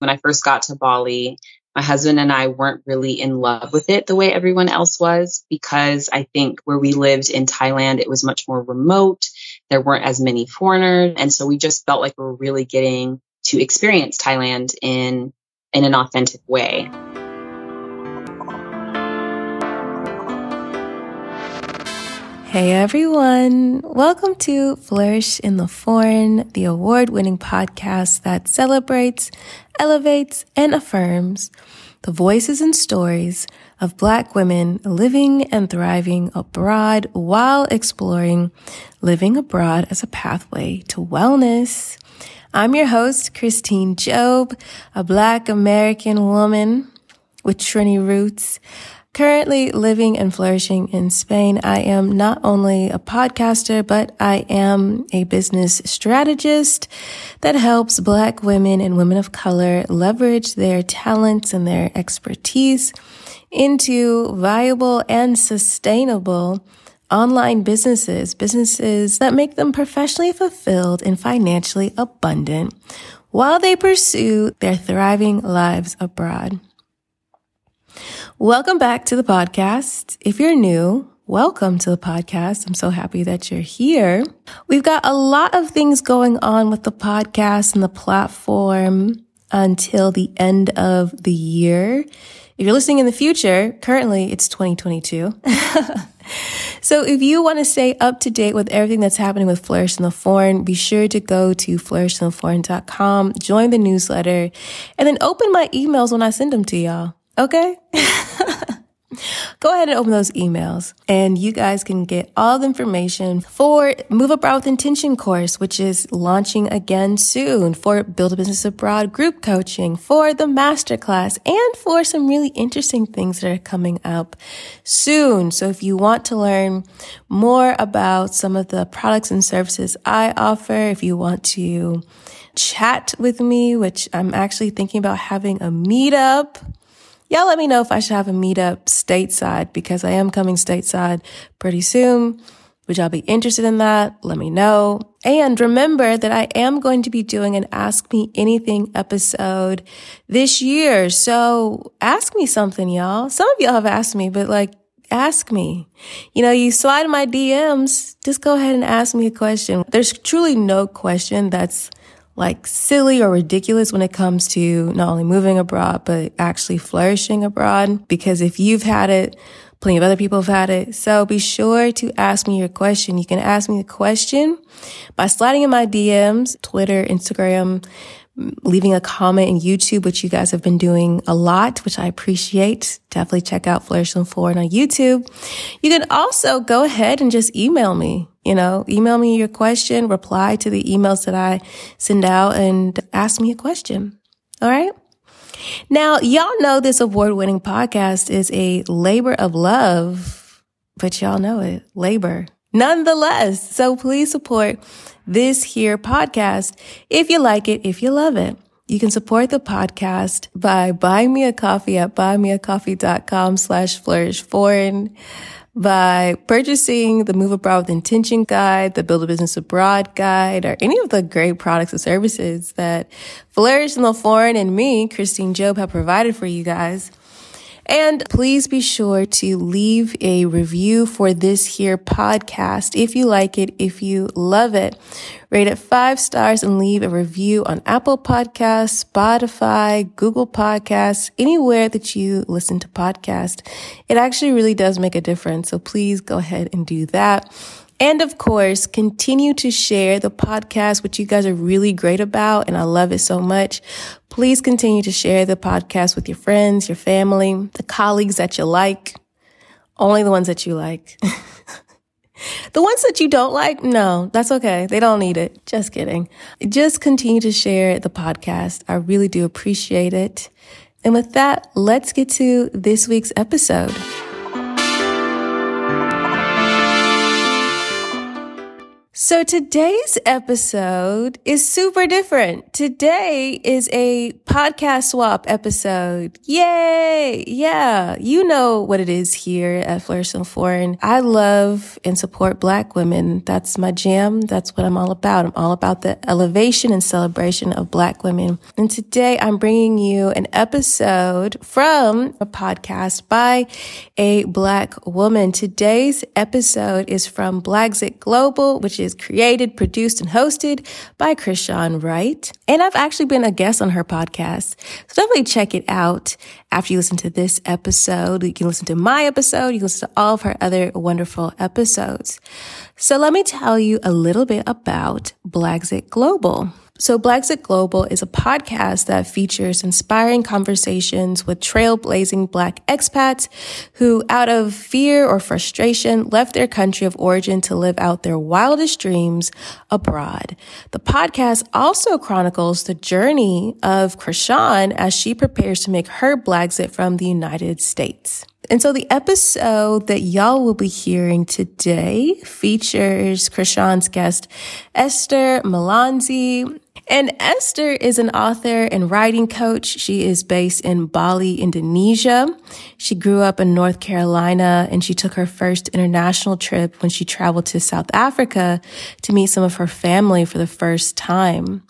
When I first got to Bali, my husband and I weren't really in love with it the way everyone else was because I think where we lived in Thailand, it was much more remote. There weren't as many foreigners. And so we just felt like we were really getting to experience Thailand in, in an authentic way. Hey everyone, welcome to Flourish in the Foreign, the award winning podcast that celebrates, elevates, and affirms the voices and stories of Black women living and thriving abroad while exploring living abroad as a pathway to wellness. I'm your host, Christine Job, a Black American woman with Trini roots Currently living and flourishing in Spain, I am not only a podcaster, but I am a business strategist that helps Black women and women of color leverage their talents and their expertise into viable and sustainable online businesses, businesses that make them professionally fulfilled and financially abundant while they pursue their thriving lives abroad. Welcome back to the podcast. If you're new, welcome to the podcast. I'm so happy that you're here. We've got a lot of things going on with the podcast and the platform until the end of the year. If you're listening in the future, currently it's 2022. so if you want to stay up to date with everything that's happening with Flourish in the Foreign, be sure to go to flourishintheforeign.com, join the newsletter, and then open my emails when I send them to y'all. Okay? Go ahead and open those emails and you guys can get all the information for Move Abroad with Intention course, which is launching again soon for Build a Business Abroad group coaching, for the masterclass and for some really interesting things that are coming up soon. So if you want to learn more about some of the products and services I offer, if you want to chat with me, which I'm actually thinking about having a meetup Y'all let me know if I should have a meetup stateside because I am coming stateside pretty soon. Would y'all be interested in that? Let me know. And remember that I am going to be doing an Ask Me Anything episode this year. So ask me something, y'all. Some of y'all have asked me, but like, ask me. You know, you slide my DMs, just go ahead and ask me a question. There's truly no question that's like silly or ridiculous when it comes to not only moving abroad, but actually flourishing abroad. Because if you've had it, plenty of other people have had it. So be sure to ask me your question. You can ask me the question by sliding in my DMs, Twitter, Instagram, leaving a comment in YouTube, which you guys have been doing a lot, which I appreciate. Definitely check out Flourish and Foreign on YouTube. You can also go ahead and just email me. You know, email me your question, reply to the emails that I send out and ask me a question. All right. Now, y'all know this award winning podcast is a labor of love, but y'all know it, labor nonetheless. So please support this here podcast if you like it, if you love it. You can support the podcast by buying me a coffee at buymeacoffee.com slash flourish foreign by purchasing the Move Abroad with Intention guide, the Build a Business Abroad guide, or any of the great products and services that Flourish in the Foreign and me, Christine Job, have provided for you guys. And please be sure to leave a review for this here podcast if you like it, if you love it. Rate it five stars and leave a review on Apple Podcasts, Spotify, Google Podcasts, anywhere that you listen to podcasts. It actually really does make a difference. So please go ahead and do that. And of course, continue to share the podcast, which you guys are really great about. And I love it so much. Please continue to share the podcast with your friends, your family, the colleagues that you like. Only the ones that you like. the ones that you don't like, no, that's okay. They don't need it. Just kidding. Just continue to share the podcast. I really do appreciate it. And with that, let's get to this week's episode. So today's episode is super different. Today is a podcast swap episode. Yay! Yeah, you know what it is here at Flourish and Foreign. I love and support black women. That's my jam. That's what I'm all about. I'm all about the elevation and celebration of black women. And today I'm bringing you an episode from a podcast by a black woman. Today's episode is from Blaxit Global, which is is created, produced, and hosted by Chrishawn Wright. And I've actually been a guest on her podcast. So definitely check it out after you listen to this episode. You can listen to my episode. You can listen to all of her other wonderful episodes. So let me tell you a little bit about Blaxit Global. So Blaxit Global is a podcast that features inspiring conversations with trailblazing black expats who out of fear or frustration left their country of origin to live out their wildest dreams abroad. The podcast also chronicles the journey of Chrishawn as she prepares to make her Blaxit from the United States. And so the episode that y'all will be hearing today features Chrishawn's guest, Esther Melanzi. And Esther is an author and writing coach. She is based in Bali, Indonesia. She grew up in North Carolina and she took her first international trip when she traveled to South Africa to meet some of her family for the first time.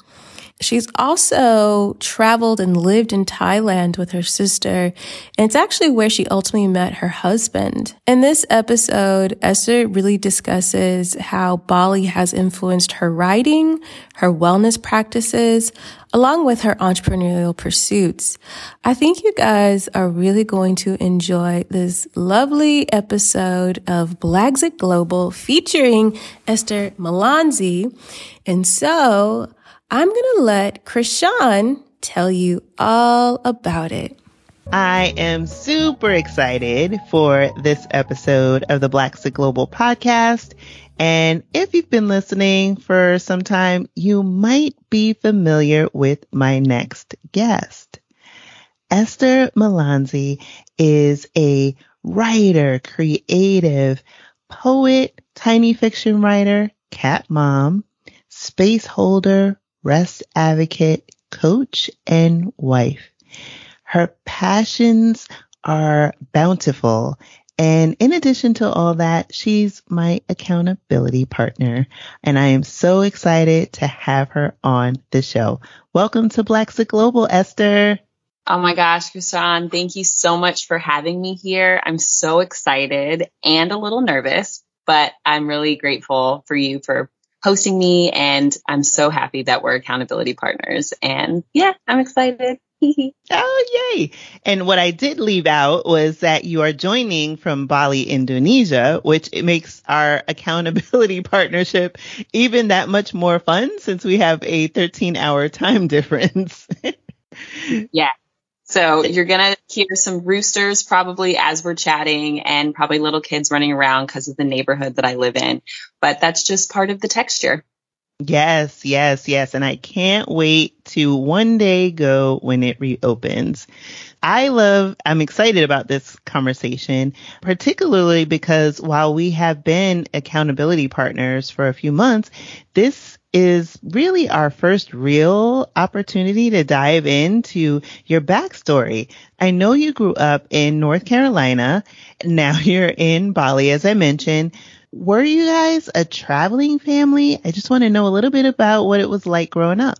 She's also traveled and lived in Thailand with her sister, and it's actually where she ultimately met her husband. In this episode, Esther really discusses how Bali has influenced her writing, her wellness practices, along with her entrepreneurial pursuits. I think you guys are really going to enjoy this lovely episode of Blaxit Global featuring Esther Melanzi. And so, I'm going to let Chrishawn tell you all about it. I am super excited for this episode of the Blaxit Global podcast. And if you've been listening for some time, you might be familiar with my next guest. Esther Melanzi is a writer, creative, poet, tiny fiction writer, cat mom, space holder, rest advocate, coach, and wife. Her passions are bountiful. And in addition to all that, she's my accountability partner. And I am so excited to have her on the show. Welcome to Blaxit Global, Esther. Oh my gosh, Chrishawn, thank you so much for having me here. I'm so excited and a little nervous, but I'm really grateful for you for hosting me. And I'm so happy that we're accountability partners. And yeah, I'm excited. oh, yay. And what I did leave out was that you are joining from Bali, Indonesia, which it makes our accountability partnership even that much more fun since we have a 13 hour time difference. yeah. So you're going to hear some roosters probably as we're chatting and probably little kids running around because of the neighborhood that I live in. But that's just part of the texture. Yes, yes, yes. And I can't wait to one day go when it reopens. I love, I'm excited about this conversation, particularly because while we have been accountability partners for a few months, this is really our first real opportunity to dive into your backstory. I know you grew up in North Carolina. Now you're in Bali, as I mentioned. Were you guys a traveling family? I just want to know a little bit about what it was like growing up.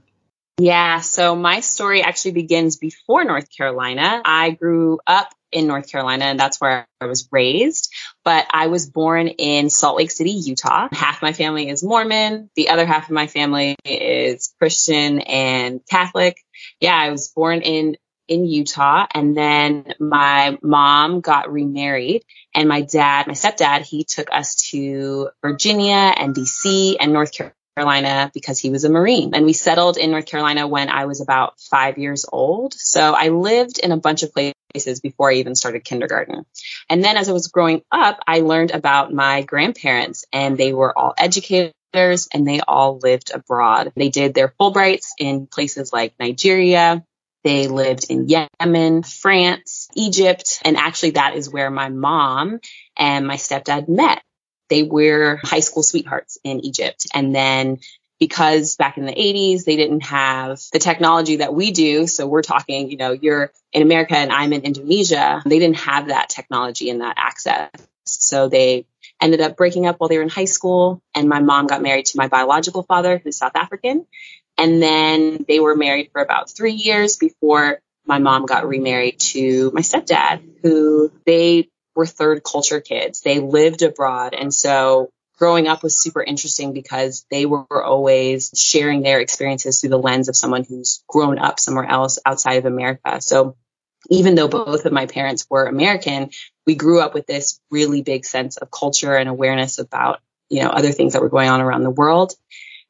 Yeah, so my story actually begins before North Carolina. I grew up in North Carolina, and that's where I was raised. But I was born in Salt Lake City, Utah. Half my family is Mormon. The other half of my family is Christian and Catholic. Yeah, I was born in in Utah and then my mom got remarried and my dad, my stepdad, he took us to Virginia and DC and North Carolina because he was a Marine. And we settled in North Carolina when I was about five years old. So I lived in a bunch of places before I even started kindergarten. And then as I was growing up, I learned about my grandparents and they were all educators and they all lived abroad. They did their Fulbrights in places like Nigeria. They lived in Yemen, France, Egypt. And actually that is where my mom and my stepdad met. they were high school sweethearts in Egypt. And then because back in the 80s, they didn't have the technology that we do. So we're talking, you know, you're in America and I'm in Indonesia. They didn't have that technology and that access. So they ended up breaking up while they were in high school. And my mom got married to my biological father, who's South African. And then they were married for about three years before my mom got remarried to my stepdad, who they were third culture kids. They lived abroad. And so growing up was super interesting because they were always sharing their experiences through the lens of someone who's grown up somewhere else outside of America. So even though both of my parents were American, we grew up with this really big sense of culture and awareness about, you know, other things that were going on around the world.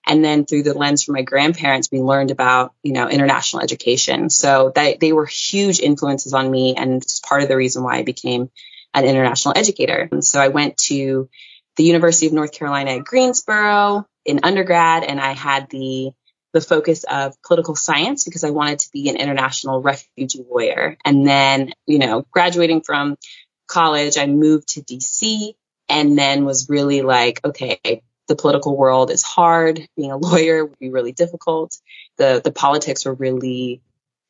And then through the lens from my grandparents, we learned about, you know, international education. So that they were huge influences on me and it's part of the reason why I became an international educator. And so I went to the University of North Carolina at Greensboro in undergrad, and I had the the focus of political science because I wanted to be an international refugee lawyer. And then, you know, graduating from college, I moved to DC and then was really like, okay, the political world is hard. Being a lawyer would be really difficult. The the politics were really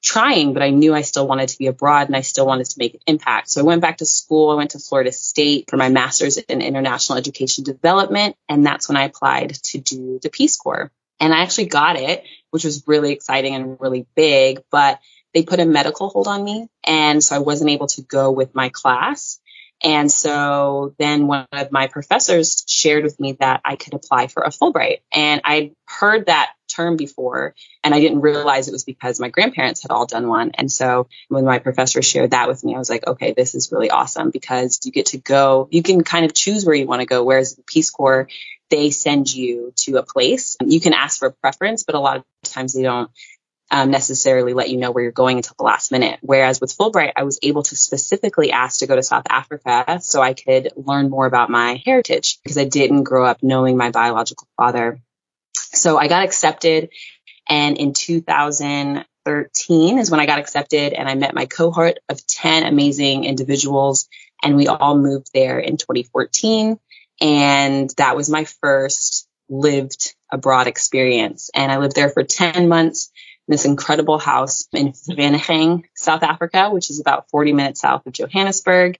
trying, but I knew I still wanted to be abroad and I still wanted to make an impact. So I went back to school. I went to Florida State for my master's in international education development. And that's when I applied to do the Peace Corps. And I actually got it, which was really exciting and really big, but they put a medical hold on me. And so I wasn't able to go with my class. And so then one of my professors shared with me that I could apply for a Fulbright. And I heard that term before and I didn't realize it was because my grandparents had all done one. And so when my professor shared that with me, I was like, okay, this is really awesome because you get to go, you can kind of choose where you want to go. Whereas the Peace Corps, they send you to a place. You can ask for a preference, but a lot of times they don't um, necessarily let you know where you're going until the last minute. Whereas with Fulbright, I was able to specifically ask to go to South Africa so I could learn more about my heritage because I didn't grow up knowing my biological father. So I got accepted. And in 2013 is when I got accepted and I met my cohort of 10 amazing individuals. And we all moved there in 2014. And that was my first lived abroad experience. And I lived there for 10 months in this incredible house in Vereeniging, South Africa, which is about 40 minutes south of Johannesburg.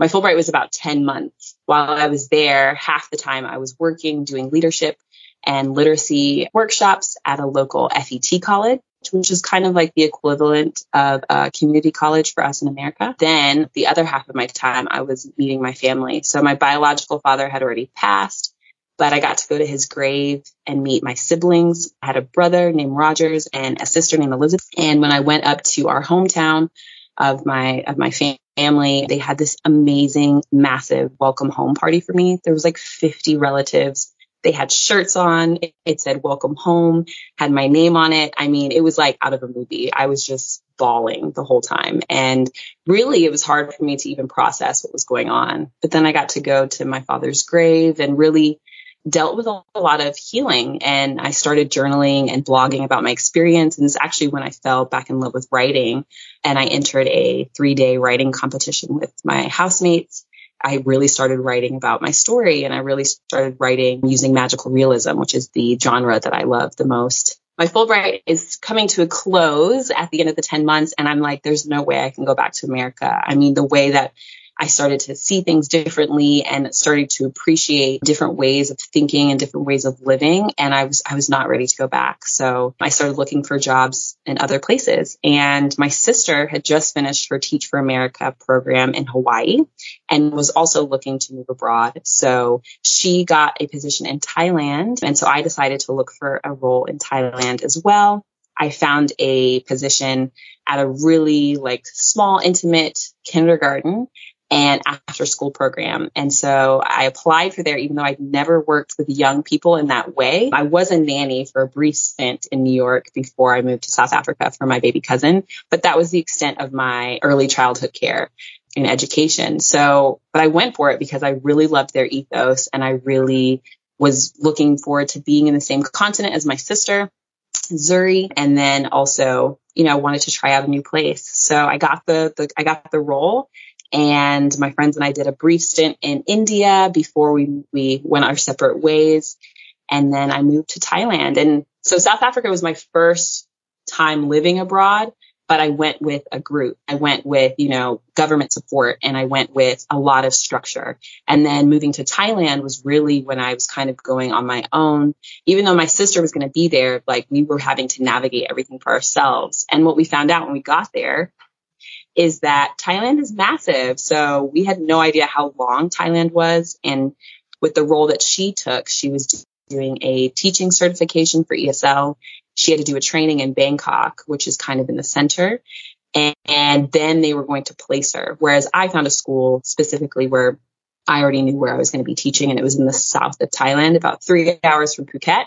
My Fulbright was about 10 months. While I was there, half the time I was working, doing leadership and literacy workshops at a local FET college, which is kind of like the equivalent of a community college for us in America. Then the other half of my time, I was meeting my family. So my biological father had already passed but I got to go to his grave and meet my siblings. I had a brother named Rogers and a sister named Elizabeth. And when I went up to our hometown of my of my family, they had this amazing, massive welcome home party for me. There was like 50 relatives. They had shirts on. It said welcome home, had my name on it. I mean, it was like out of a movie. I was just bawling the whole time. And really, it was hard for me to even process what was going on. But then I got to go to my father's grave and really dealt with a, lot of healing and I started journaling and blogging about my experience. And it's actually when I fell back in love with writing and I entered a three day writing competition with my housemates. I really started writing about my story and I really started writing using magical realism, which is the genre that I love the most. My Fulbright is coming to a close at the end of the 10 months. And I'm like, there's no way I can go back to America. I mean, the way that I started to see things differently and started to appreciate different ways of thinking and different ways of living. And I was, I was not ready to go back. So I started looking for jobs in other places. And my sister had just finished her Teach for America program in Hawaii and was also looking to move abroad. So she got a position in Thailand. And so I decided to look for a role in Thailand as well. I found a position at a really like small, intimate kindergarten and after school program. And so I applied for there, even though I'd never worked with young people in that way. I was a nanny for a brief stint in New York before I moved to South Africa for my baby cousin, but that was the extent of my early childhood care and education. So, but I went for it because I really loved their ethos and I really was looking forward to being in the same continent as my sister. Zuri, and then also, you know, wanted to try out a new place. So I got the, the I got the role And my friends and I did a brief stint in India before we, we went our separate ways. And then I moved to Thailand. And so South Africa was my first time living abroad, but I went with a group. I went with, you know, government support and I went with a lot of structure. And then moving to Thailand was really when I was kind of going on my own. Even though my sister was going to be there, like we were having to navigate everything for ourselves. And what we found out when we got there is that Thailand is massive. So we had no idea how long Thailand was. And with the role that she took, she was doing a teaching certification for ESL. She had to do a training in Bangkok, which is kind of in the center. And, and then they were going to place her. Whereas I found a school specifically where I already knew where I was going to be teaching, and it was in the south of Thailand, about three hours from Phuket.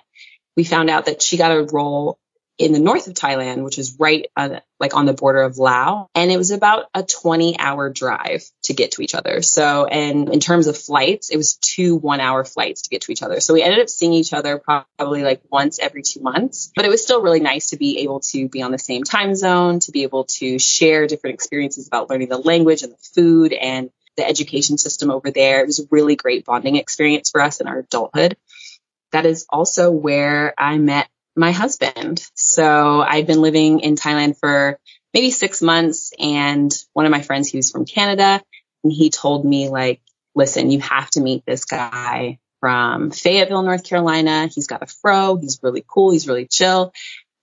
We found out that she got a role in the north of Thailand, which is right on, like on the border of Laos. And it was about a 20 hour drive to get to each other. So, and in terms of flights, it was two one hour flights to get to each other. So we ended up seeing each other probably like once every two months, but it was still really nice to be able to be on the same time zone, to be able to share different experiences about learning the language and the food and the education system over there. It was a really great bonding experience for us in our adulthood. That is also where I met my husband. So I've been living in Thailand for maybe six months and one of my friends, he was from Canada and he told me like, listen, you have to meet this guy from Fayetteville, North Carolina. He's got a fro. He's really cool. He's really chill.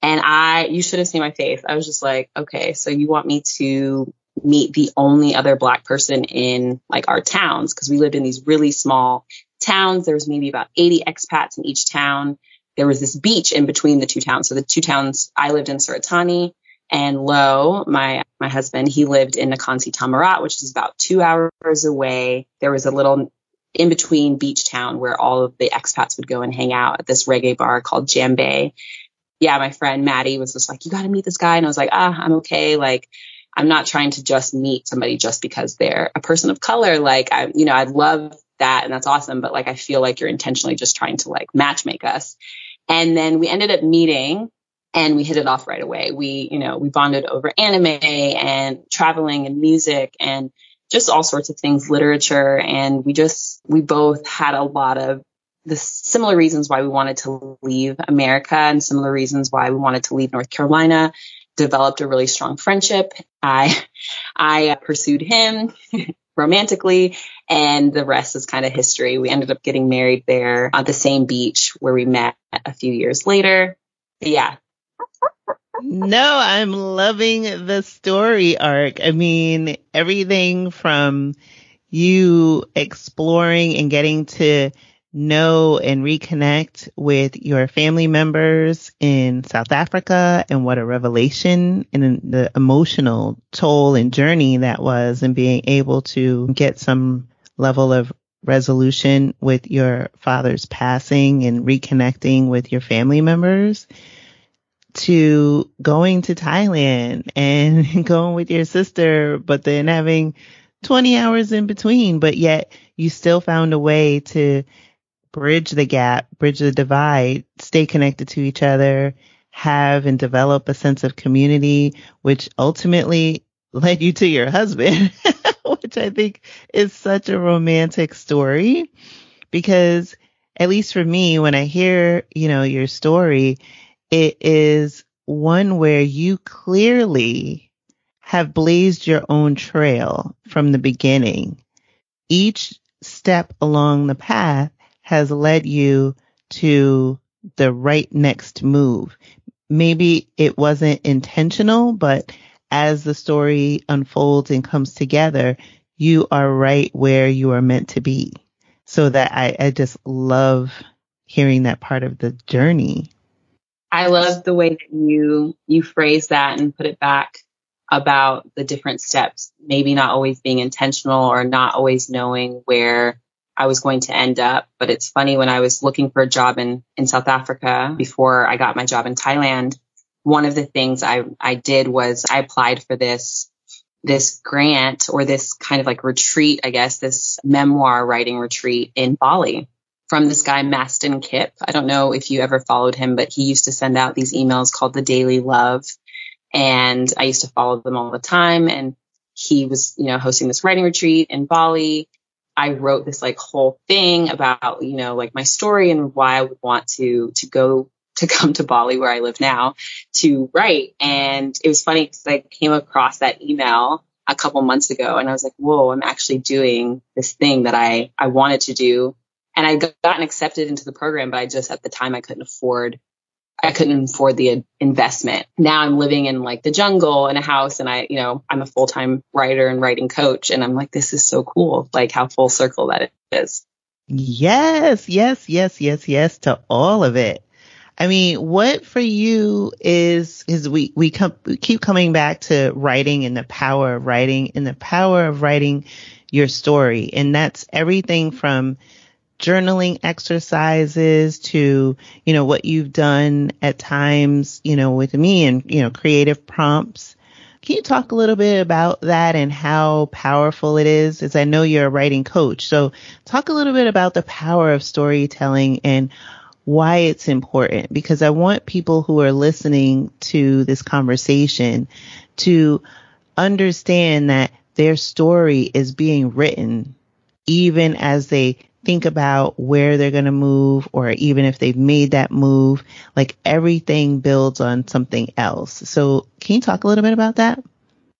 And I, you should have seen my face. I was just like, okay, so you want me to meet the only other black person in like our towns? Cause we lived in these really small towns. There was maybe about 80 expats in each town there was this beach in between the two towns. So the two towns I lived in Surat Thani and Lo, my my husband, he lived in Nakhon Tamarat, which is about two hours away. There was a little in between beach town where all of the expats would go and hang out at this reggae bar called Jambe. Yeah, my friend Maddie was just like, "You got to meet this guy," and I was like, "Ah, I'm okay." Like, I'm not trying to just meet somebody just because they're a person of color. Like, I, you know, I'd love that and that's awesome, but like I feel like you're intentionally just trying to like matchmake us. And then we ended up meeting and we hit it off right away. We, you know, we bonded over anime and traveling and music and just all sorts of things, literature. And we just, we both had a lot of the similar reasons why we wanted to leave America and similar reasons why we wanted to leave North Carolina. Developed a really strong friendship. I, I uh, pursued him romantically and the rest is kind of history. We ended up getting married there on the same beach where we met a few years later. But yeah. no, I'm loving the story arc. I mean, everything from you exploring and getting to know and reconnect with your family members in South Africa and what a revelation and the emotional toll and journey that was and being able to get some level of resolution with your father's passing and reconnecting with your family members to going to Thailand and going with your sister, but then having 20 hours in between, but yet you still found a way to bridge the gap, bridge the divide, stay connected to each other, have and develop a sense of community, which ultimately led you to your husband, which I think is such a romantic story because at least for me, when I hear, you know, your story, it is one where you clearly have blazed your own trail from the beginning. Each step along the path has led you to the right next move. Maybe it wasn't intentional, but as the story unfolds and comes together, you are right where you are meant to be. So that I, I just love hearing that part of the journey. I love the way that you you phrase that and put it back about the different steps, maybe not always being intentional or not always knowing where I was going to end up. But it's funny when I was looking for a job in, in South Africa before I got my job in Thailand, one of the things I, I did was I applied for this, this grant or this kind of like retreat, I guess, this memoir writing retreat in Bali from this guy, Mastin Kipp. I don't know if you ever followed him, but he used to send out these emails called the Daily Love. And I used to follow them all the time. And he was, you know, hosting this writing retreat in Bali. I wrote this like whole thing about, you know, like my story and why I would want to, to go to come to Bali where I live now to write. And it was funny because I came across that email a couple months ago and I was like, whoa, I'm actually doing this thing that I, I wanted to do. And I gotten accepted into the program, but I just at the time I couldn't afford I couldn't afford the uh, investment. Now I'm living in like the jungle in a house and I, you know, I'm a full time writer and writing coach. And I'm like, this is so cool. Like how full circle that is. Yes, yes, yes, yes, yes to all of it. I mean, what for you is, is we, we come, we keep coming back to writing and the power of writing and the power of writing your story. And that's everything from, journaling exercises to, you know, what you've done at times, you know, with me and, you know, creative prompts. Can you talk a little bit about that and how powerful it is? As I know you're a writing coach. So talk a little bit about the power of storytelling and why it's important because I want people who are listening to this conversation to understand that their story is being written even as they think about where they're going to move or even if they've made that move, like everything builds on something else. So can you talk a little bit about that?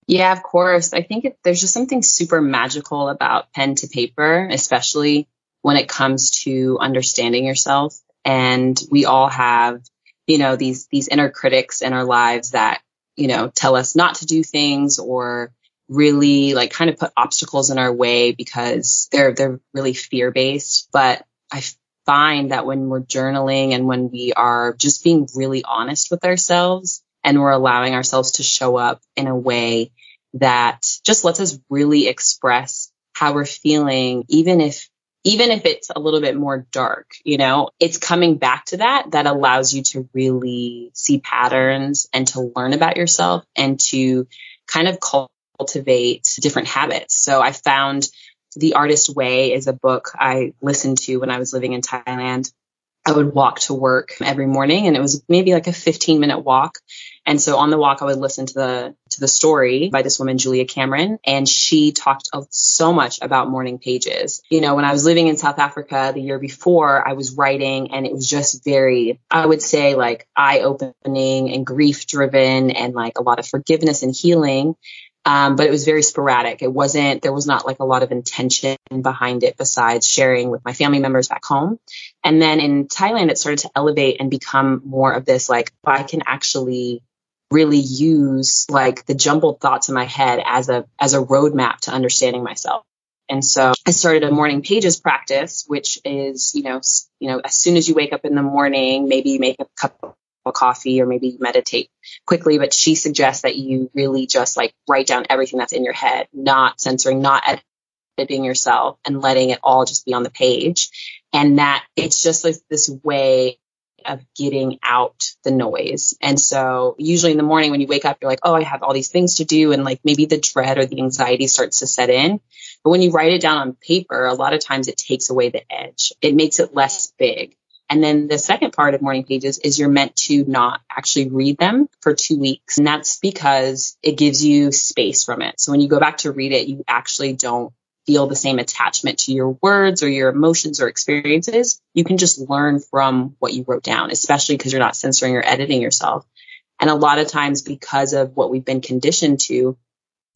Yeah, of course. I think it, there's just something super magical about pen to paper, especially when it comes to understanding yourself. And we all have, you know, these, these inner critics in our lives that, you know, tell us not to do things or really like kind of put obstacles in our way because they're they're really fear based but i find that when we're journaling and when we are just being really honest with ourselves and we're allowing ourselves to show up in a way that just lets us really express how we're feeling even if even if it's a little bit more dark you know it's coming back to that that allows you to really see patterns and to learn about yourself and to kind of cultivate different habits. So I found The Artist Way is a book I listened to when I was living in Thailand. I would walk to work every morning and it was maybe like a 15 minute walk. And so on the walk, I would listen to the, to the story by this woman, Julia Cameron. And she talked so much about morning pages. You know, when I was living in South Africa the year before, I was writing and it was just very, I would say like eye opening and grief driven and like a lot of forgiveness and healing. Um, but it was very sporadic. It wasn't, there was not like a lot of intention behind it besides sharing with my family members back home. And then in Thailand, it started to elevate and become more of this like, I can actually really use like the jumbled thoughts in my head as a, as a roadmap to understanding myself. And so I started a morning pages practice, which is, you know, you know, as soon as you wake up in the morning, maybe you make a cup of coffee or maybe meditate quickly, but she suggests that you really just like write down everything that's in your head, not censoring, not editing yourself and letting it all just be on the page. And that it's just like this way of getting out the noise. And so usually in the morning when you wake up, you're like, oh, I have all these things to do. And like maybe the dread or the anxiety starts to set in. But when you write it down on paper, a lot of times it takes away the edge. It makes it less big. And then the second part of morning pages is you're meant to not actually read them for two weeks. And that's because it gives you space from it. So when you go back to read it, you actually don't feel the same attachment to your words or your emotions or experiences. You can just learn from what you wrote down, especially because you're not censoring or editing yourself. And a lot of times because of what we've been conditioned to,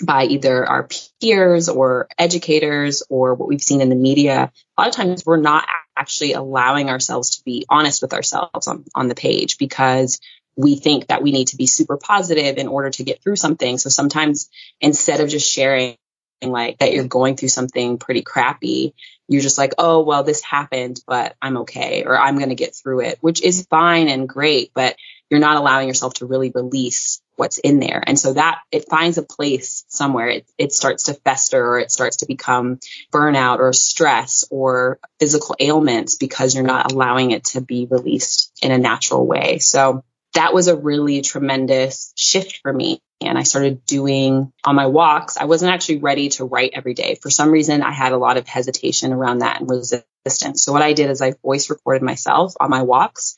by either our peers or educators or what we've seen in the media, a lot of times we're not actually allowing ourselves to be honest with ourselves on, on the page because we think that we need to be super positive in order to get through something. So sometimes instead of just sharing like that you're going through something pretty crappy, you're just like, oh, well, this happened, but I'm okay, or I'm going to get through it, which is fine and great, but you're not allowing yourself to really release what's in there. And so that it finds a place somewhere. It, it starts to fester or it starts to become burnout or stress or physical ailments because you're not allowing it to be released in a natural way. So that was a really tremendous shift for me. And I started doing on my walks. I wasn't actually ready to write every day. For some reason, I had a lot of hesitation around that and resistance. So what I did is I voice recorded myself on my walks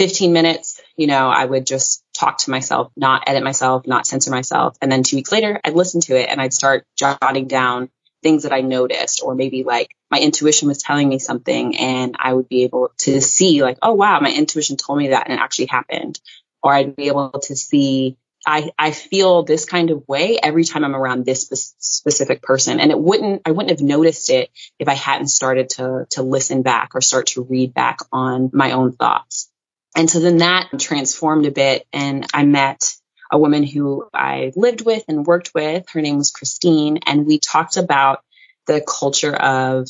15 minutes, you know, I would just talk to myself, not edit myself, not censor myself. And then two weeks later, I'd listen to it and I'd start jotting down things that I noticed, or maybe like my intuition was telling me something and I would be able to see, like, oh, wow, my intuition told me that and it actually happened. Or I'd be able to see, I, I feel this kind of way every time I'm around this spe- specific person. And it wouldn't, I wouldn't have noticed it if I hadn't started to, to listen back or start to read back on my own thoughts. And so then that transformed a bit and I met a woman who I lived with and worked with. Her name was Christine, and we talked about the culture of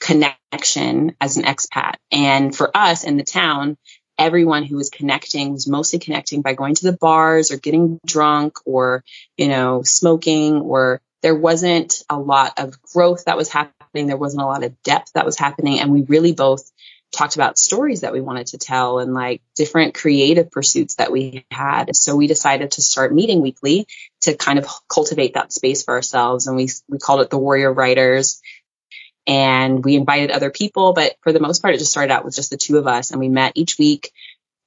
connection as an expat. And for us in the town, everyone who was connecting was mostly connecting by going to the bars or getting drunk or, you know, smoking or there wasn't a lot of growth that was happening. There wasn't a lot of depth that was happening. And we really both talked about stories that we wanted to tell and like different creative pursuits that we had. So we decided to start meeting weekly to kind of cultivate that space for ourselves. And we, we called it the Warrior Writers. And we invited other people, but for the most part, it just started out with just the two of us. And we met each week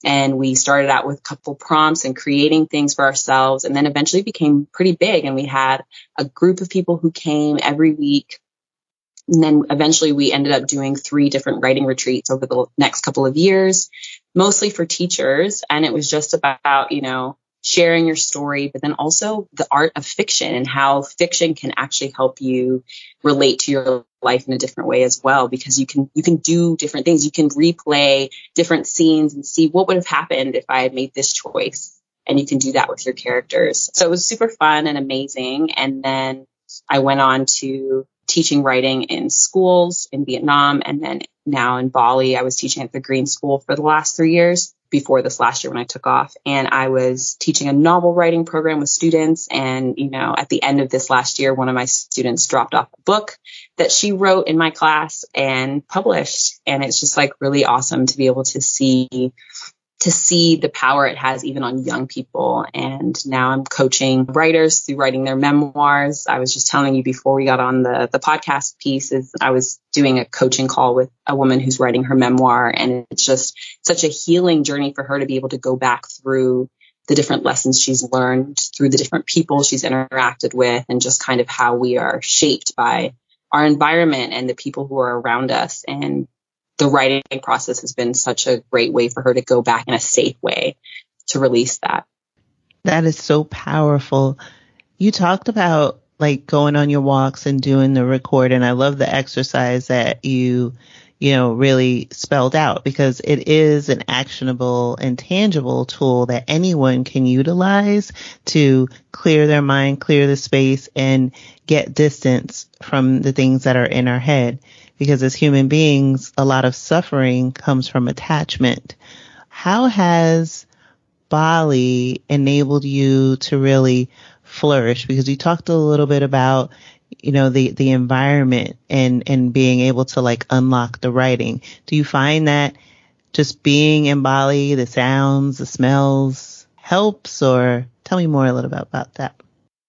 and we started out with a couple prompts and creating things for ourselves. And then eventually became pretty big. And we had a group of people who came every week and then eventually we ended up doing three different writing retreats over the next couple of years, mostly for teachers. And it was just about, you know, sharing your story, but then also the art of fiction and how fiction can actually help you relate to your life in a different way as well because you can you can do different things. You can replay different scenes and see what would have happened if i had made this choice and you can do that with your characters. So it was super fun and amazing. And then i went on to teaching writing in schools in Vietnam and then now in Bali. I was teaching at the Green School for the last three years before this last year when I took off. And I was teaching a novel writing program with students. And, you know, at the end of this last year, one of my students dropped off a book that she wrote in my class and published. And it's just like really awesome to be able to see to see the power it has even on young people. And now I'm coaching writers through writing their memoirs. I was just telling you before we got on the, the podcast piece is I was doing a coaching call with a woman who's writing her memoir. And it's just such a healing journey for her to be able to go back through the different lessons she's learned through the different people she's interacted with and just kind of how we are shaped by our environment and the people who are around us. And the writing process has been such a great way for her to go back in a safe way to release that. That is so powerful. You talked about like going on your walks and doing the record and I love the exercise that you you know really spelled out because it is an actionable and tangible tool that anyone can utilize to clear their mind, clear the space and get distance from the things that are in our head because as human beings, a lot of suffering comes from attachment. How has Bali enabled you to really flourish? Because you talked a little bit about, you know, the, the environment and, and being able to like unlock the writing. Do you find that just being in Bali, the sounds, the smells helps or tell me more a little bit about that?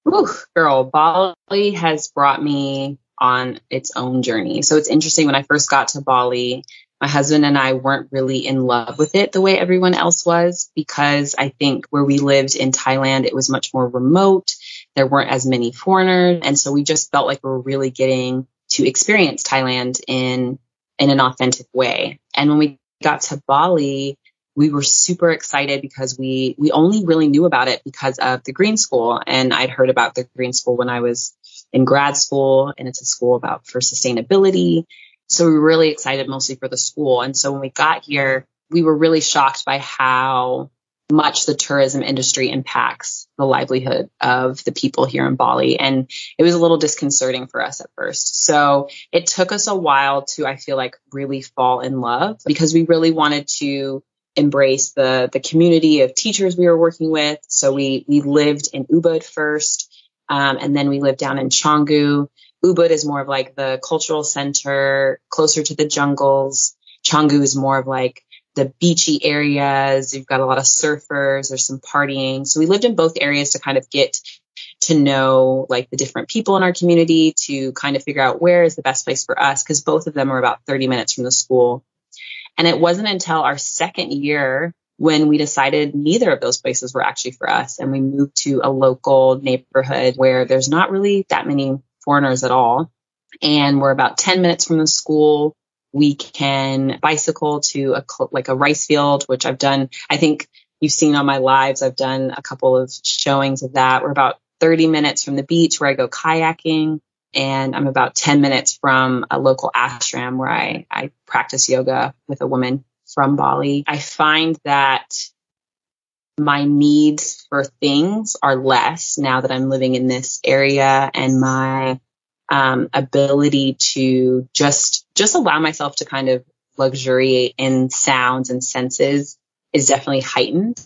Ooh, girl, Bali has brought me on its own journey. So it's interesting when I first got to Bali, my husband and I weren't really in love with it the way everyone else was because I think where we lived in Thailand, it was much more remote. There weren't as many foreigners. And so we just felt like we were really getting to experience Thailand in, in an authentic way. And when we got to Bali, we were super excited because we we only really knew about it because of the green school and i'd heard about the green school when i was in grad school and it's a school about for sustainability. So we were really excited mostly for the school. And so when we got here, we were really shocked by how much the tourism industry impacts the livelihood of the people here in Bali. And it was a little disconcerting for us at first. So it took us a while to, I feel like, really fall in love because we really wanted to embrace the, the community of teachers we were working with. So we, we lived in Ubud first. Um, and then we live down in Canggu. Ubud is more of like the cultural center, closer to the jungles. Canggu is more of like the beachy areas. You've got a lot of surfers. There's some partying. So we lived in both areas to kind of get to know like the different people in our community to kind of figure out where is the best place for us because both of them are about 30 minutes from the school. And it wasn't until our second year when we decided neither of those places were actually for us. And we moved to a local neighborhood where there's not really that many foreigners at all. And we're about 10 minutes from the school. We can bicycle to a, like a rice field, which I've done. I think you've seen on my lives. I've done a couple of showings of that. We're about 30 minutes from the beach where I go kayaking. And I'm about 10 minutes from a local ashram where I, I practice yoga with a woman from Bali. I find that my needs for things are less now that I'm living in this area and my um, ability to just just allow myself to kind of luxuriate in sounds and senses is definitely heightened.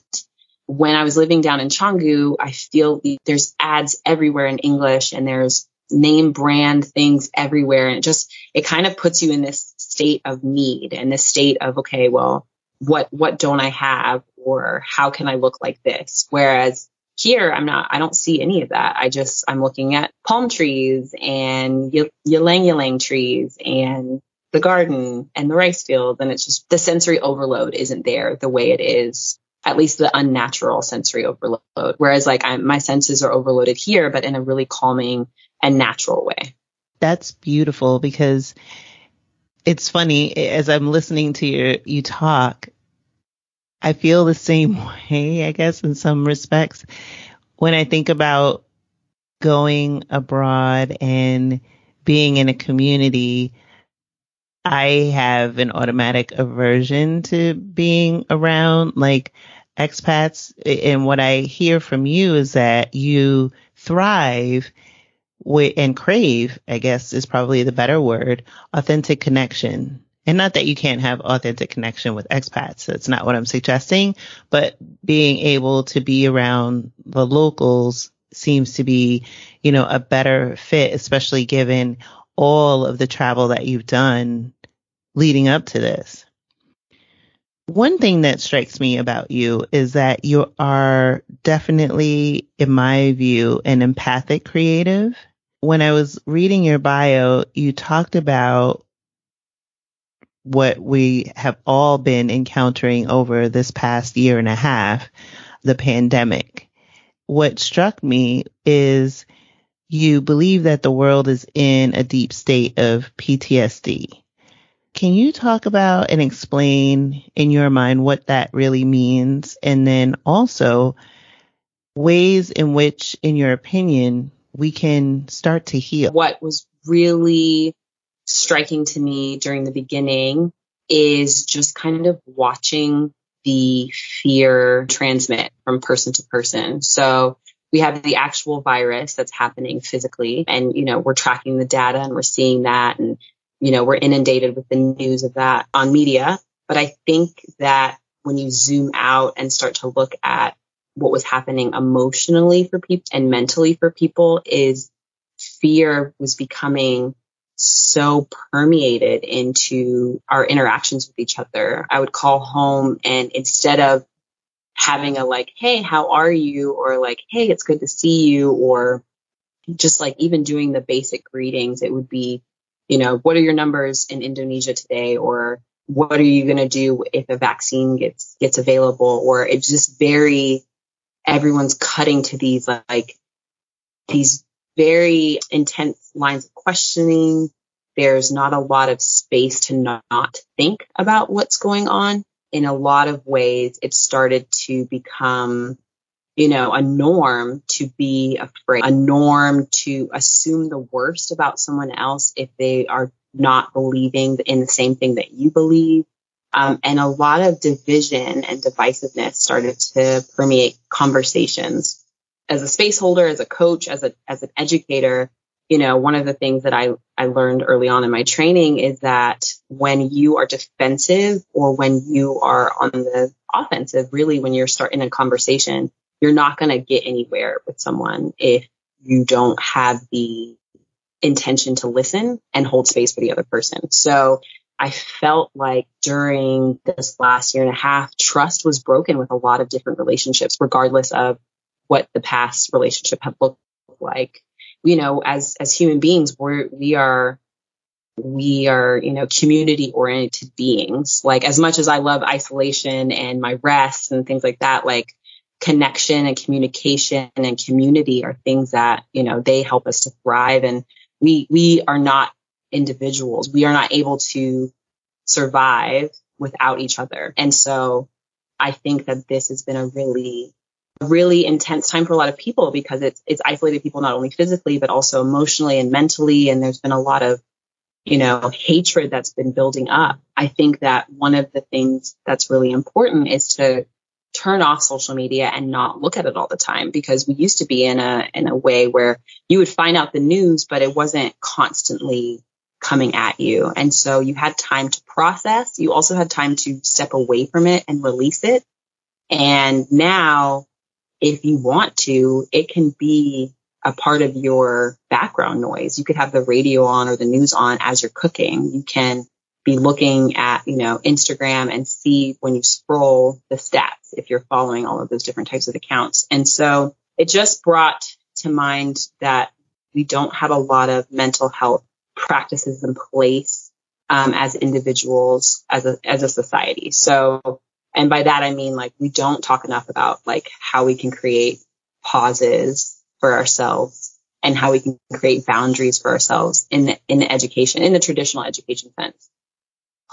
When I was living down in Canggu, I feel there's ads everywhere in English and there's name brand things everywhere. And it just, it kind of puts you in this state of need and the state of, okay, well, what, what don't I have? Or how can I look like this? Whereas here, I'm not, I don't see any of that. I just, I'm looking at palm trees and y- ylang ylang trees and the garden and the rice field. And it's just the sensory overload isn't there the way it is, at least the unnatural sensory overload. Whereas like I'm, my senses are overloaded here, but in a really calming and natural way. That's beautiful because it's funny as I'm listening to you, you talk, I feel the same way, I guess, in some respects. When I think about going abroad and being in a community I have an automatic aversion to being around like expats. And what I hear from you is that you thrive with, and crave, I guess is probably the better word, authentic connection. And not that you can't have authentic connection with expats. That's not what I'm suggesting, but being able to be around the locals seems to be, you know, a better fit, especially given all of the travel that you've done leading up to this. One thing that strikes me about you is that you are definitely, in my view, an empathic creative. When I was reading your bio, you talked about what we have all been encountering over this past year and a half, the pandemic. What struck me is you believe that the world is in a deep state of PTSD. Can you talk about and explain in your mind what that really means? And then also ways in which, in your opinion, we can start to heal. What was really striking to me during the beginning is just kind of watching the fear transmit from person to person. So we have the actual virus that's happening physically and you know we're tracking the data and we're seeing that and you know, we're inundated with the news of that on media. But I think that when you zoom out and start to look at what was happening emotionally for people and mentally for people is fear was becoming so permeated into our interactions with each other. I would call home and instead of having a like, Hey, how are you? Or like, Hey, it's good to see you. Or just like even doing the basic greetings, it would be, you know, what are your numbers in Indonesia today? Or what are you going to do if a vaccine gets, gets available? Or it's just very, everyone's cutting to these like, these very intense lines of questioning. There's not a lot of space to not think about what's going on. In a lot of ways, it started to become you know, a norm to be afraid, a norm to assume the worst about someone else if they are not believing in the same thing that you believe. Um, and a lot of division and divisiveness started to permeate conversations. As a space holder, as a coach, as a as an educator, you know, one of the things that I, I learned early on in my training is that when you are defensive or when you are on the offensive, really when you're starting a conversation, you're not going to get anywhere with someone if you don't have the intention to listen and hold space for the other person. So I felt like during this last year and a half, trust was broken with a lot of different relationships, regardless of what the past relationship had looked like. You know, as as human beings, we're we are we are, you know, community oriented beings. Like as much as I love isolation and my rest and things like that, like connection and communication and community are things that, you know, they help us to thrive. And we, we are not individuals. We are not able to survive without each other. And so I think that this has been a really really intense time for a lot of people because it's it's isolated people not only physically but also emotionally and mentally and there's been a lot of you know hatred that's been building up i think that one of the things that's really important is to turn off social media and not look at it all the time because we used to be in a in a way where you would find out the news but it wasn't constantly coming at you and so you had time to process you also had time to step away from it and release it and now if you want to, it can be a part of your background noise. You could have the radio on or the news on as you're cooking. You can be looking at, you know, Instagram and see when you scroll the stats if you're following all of those different types of accounts. And so it just brought to mind that we don't have a lot of mental health practices in place um, as individuals, as a as a society. So and by that, I mean like we don't talk enough about like how we can create pauses for ourselves and how we can create boundaries for ourselves in the, in the education, in the traditional education sense.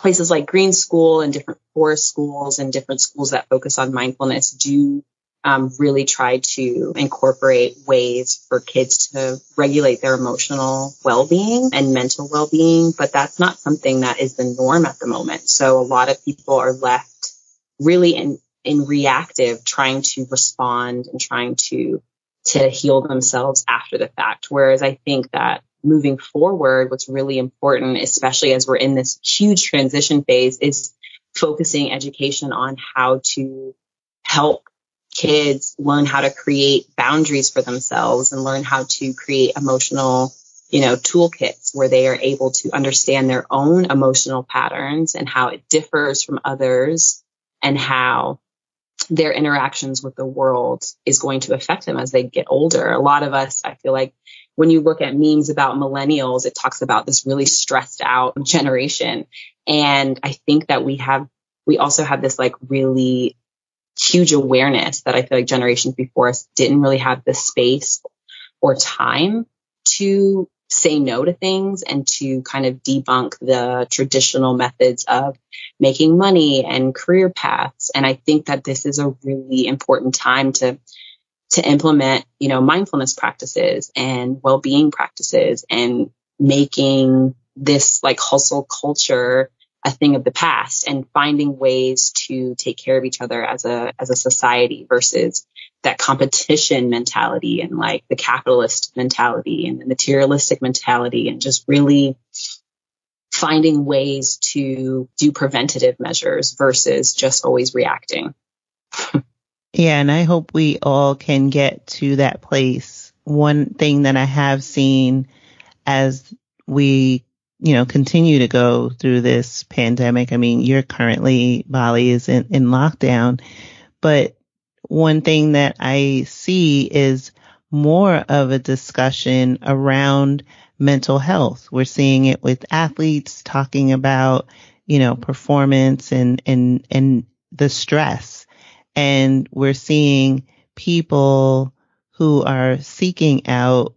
Places like Green School and different forest schools and different schools that focus on mindfulness do um, really try to incorporate ways for kids to regulate their emotional well-being and mental well-being, but that's not something that is the norm at the moment. So a lot of people are left really in, in reactive trying to respond and trying to to heal themselves after the fact. Whereas I think that moving forward, what's really important, especially as we're in this huge transition phase, is focusing education on how to help kids learn how to create boundaries for themselves and learn how to create emotional, you know, toolkits where they are able to understand their own emotional patterns and how it differs from others and how their interactions with the world is going to affect them as they get older. A lot of us, I feel like when you look at memes about millennials, it talks about this really stressed out generation. And I think that we have, we also have this like really huge awareness that I feel like generations before us didn't really have the space or time to say no to things and to kind of debunk the traditional methods of making money and career paths. And I think that this is a really important time to to implement, you know, mindfulness practices and well-being practices and making this like hustle culture a thing of the past and finding ways to take care of each other as a as a society versus that competition mentality and like the capitalist mentality and the materialistic mentality and just really finding ways to do preventative measures versus just always reacting. yeah, and I hope we all can get to that place. One thing that I have seen as we you know, continue to go through this pandemic. I mean, you're currently, Bali is in, in lockdown, but one thing that I see is more of a discussion around mental health. We're seeing it with athletes talking about, you know, performance and, and, and the stress. And we're seeing people who are seeking out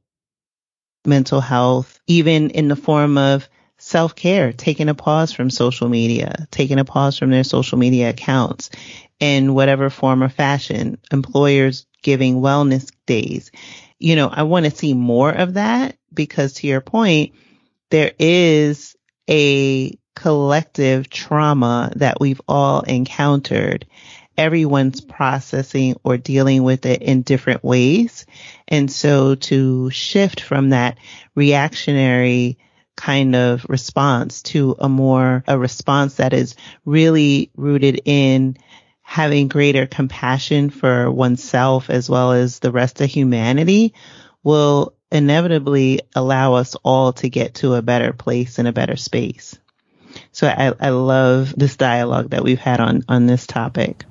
mental health, even in the form of self care, taking a pause from social media, taking a pause from their social media accounts in whatever form or fashion, employers giving wellness days. You know, I want to see more of that because to your point, there is a collective trauma that we've all encountered. Everyone's processing or dealing with it in different ways. And so to shift from that reactionary kind of response to a more, a response that is really rooted in having greater compassion for oneself as well as the rest of humanity will inevitably allow us all to get to a better place and a better space. So I, I love this dialogue that we've had on, on this topic.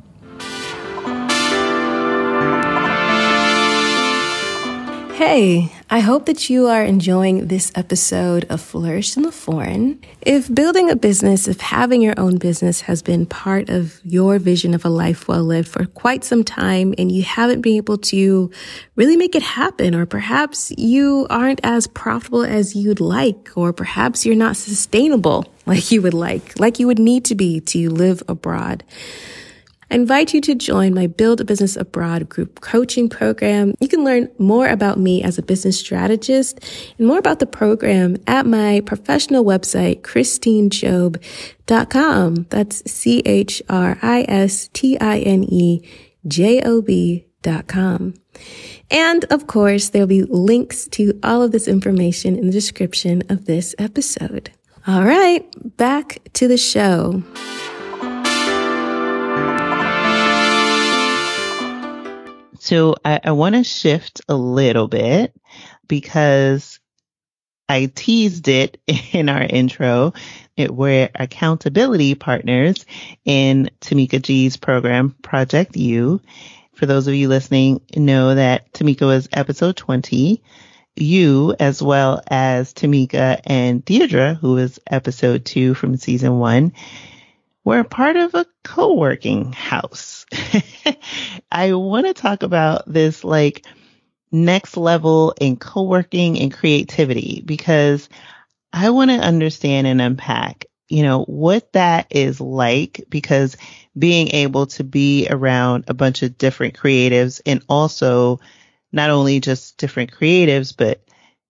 Hey, I hope that you are enjoying this episode of Flourish in the Foreign. If building a business, if having your own business has been part of your vision of a life well lived for quite some time and you haven't been able to really make it happen, or perhaps you aren't as profitable as you'd like, or perhaps you're not sustainable like you would like, like you would need to be to live abroad. I invite you to join my Build a Business Abroad group coaching program. You can learn more about me as a business strategist and more about the program at my professional website, christinejob.com. That's C-H-R-I-S-T-I-N-E-J-O-B dot com. And of course, there'll be links to all of this information in the description of this episode. All right, back to the show. So I, I want to shift a little bit because I teased it in our intro. It, we're accountability partners in Tamika G's program, Project You. For those of you listening, know that Tamika was episode 20. You, as well as Tamika and Deirdre, who was episode two from season one, we're part of a co-working house. I want to talk about this like next level in co-working and creativity because I want to understand and unpack, you know, what that is like because being able to be around a bunch of different creatives and also not only just different creatives, but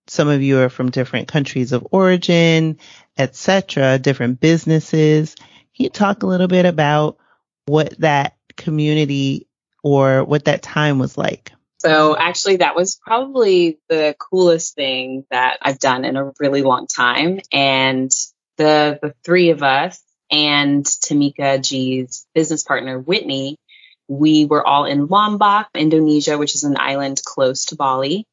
some of you are from different countries of origin, etc., different businesses can you talk a little bit about what that community or what that time was like? So actually that was probably the coolest thing that I've done in a really long time. And the the three of us and Tamika G's business partner Whitney, we were all in Lombok, Indonesia, which is an island close to Bali.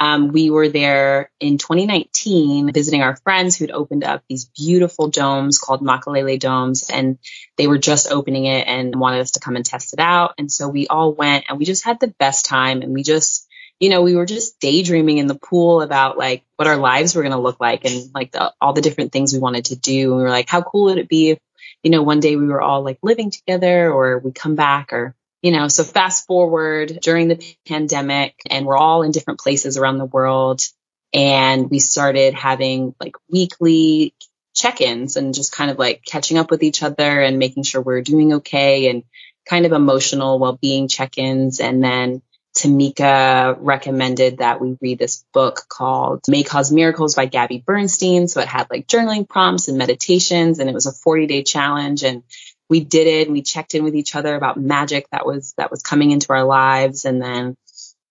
Um, we were there in 2019 visiting our friends who'd opened up these beautiful domes called Makalele domes and they were just opening it and wanted us to come and test it out. And so we all went and we just had the best time and we just, you know, we were just daydreaming in the pool about like what our lives were going to look like and like the, all the different things we wanted to do. And we were like, how cool would it be if, you know, one day we were all like living together or we come back or you know, so fast forward during the pandemic and we're all in different places around the world. And we started having like weekly check-ins and just kind of like catching up with each other and making sure we're doing okay and kind of emotional well-being check-ins. And then Tamika recommended that we read this book called May Cause Miracles by Gabby Bernstein. So it had like journaling prompts and meditations and it was a 40 day challenge. And we did it. We checked in with each other about magic that was that was coming into our lives. And then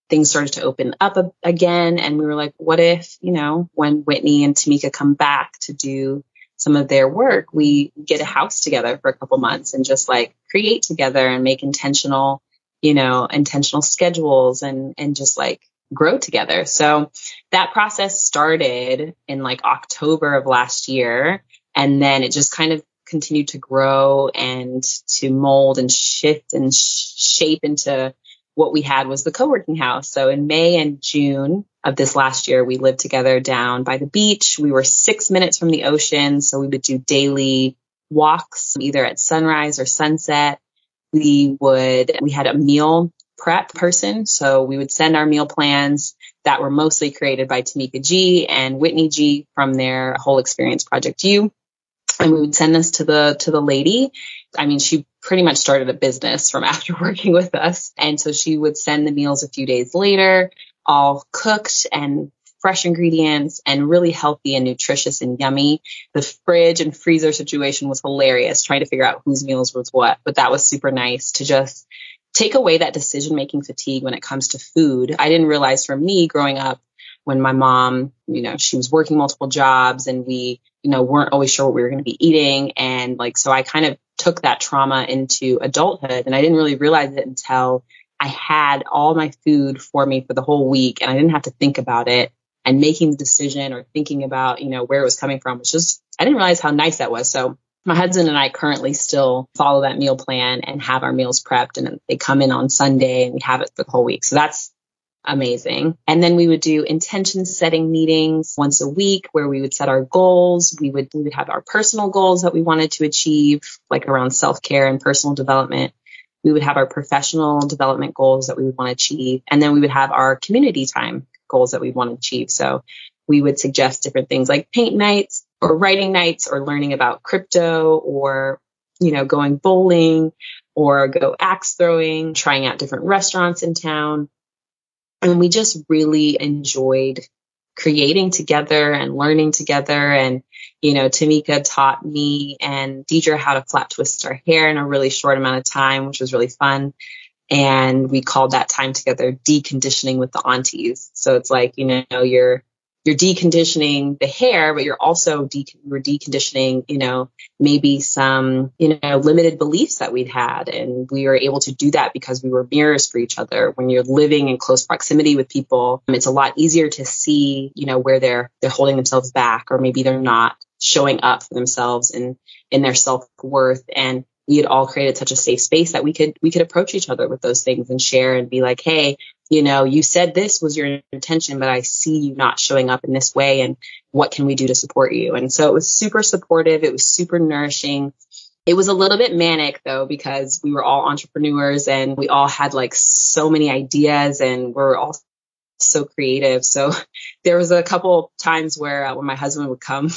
things started to open up a, again. And we were like what if you know when whitney and tamika come back to do some of their work we get a house together for a couple months and just like create together and make intentional you know intentional schedules and and just like grow together. So that process started in like october of last year. And then it just kind of continued to grow and to mold and shift and sh- shape into what we had was the co-working house. So in May and June of this last year, we lived together down by the beach. We were six minutes from the ocean. So we would do daily walks either at sunrise or sunset. We would, we had a meal prep person. So we would send our meal plans that were mostly created by Tamika G and Whitney G from their whole experience Project You and we would send this to the to the lady. I mean she pretty much started a business from after working with us. And so she would send the meals a few days later all cooked and fresh ingredients and really healthy and nutritious and yummy. The fridge and freezer situation was hilarious trying to figure out whose meals was what. But that was super nice to just take away that decision making fatigue when it comes to food. I didn't realize for me growing up when my mom, you know, she was working multiple jobs and we, you know, weren't always sure what we were going to be eating. And like, so I kind of took that trauma into adulthood and I didn't really realize it until I had all my food for me for the whole week and I didn't have to think about it and making the decision or thinking about, you know, where it was coming from was just, I didn't realize how nice that was. So my husband and I currently still follow that meal plan and have our meals prepped and they come in on Sunday and we have it for the whole week. So that's amazing. And then we would do intention setting meetings once a week where we would set our goals. We would, we would have our personal goals that we wanted to achieve, like around self care and personal development. We would have our professional development goals that we would want to achieve. And then we would have our community time goals that we want to achieve. So we would suggest different things like paint nights or writing nights or learning about crypto or, you know, going bowling or go axe throwing, trying out different restaurants in town. And we just really enjoyed creating together and learning together. And, you know, Tamika taught me and Deidre how to flat twist our hair in a really short amount of time, which was really fun. And we called that time together deconditioning with the aunties. So it's like, you know, you're you're deconditioning the hair, but you're also de- you're deconditioning, you know, maybe some, you know, limited beliefs that we'd had. And we were able to do that because we were mirrors for each other. When you're living in close proximity with people, it's a lot easier to see, you know, where they're, they're holding themselves back or maybe they're not showing up for themselves and in their self worth. And we had all created such a safe space that we could we could approach each other with those things and share and be like hey you know, you said this was your intention, but I see you not showing up in this way. And what can we do to support you? And so it was super supportive. It was super nourishing. It was a little bit manic though, because we were all entrepreneurs and we all had like so many ideas and we're all so creative. So there was a couple times where uh, when my husband would come,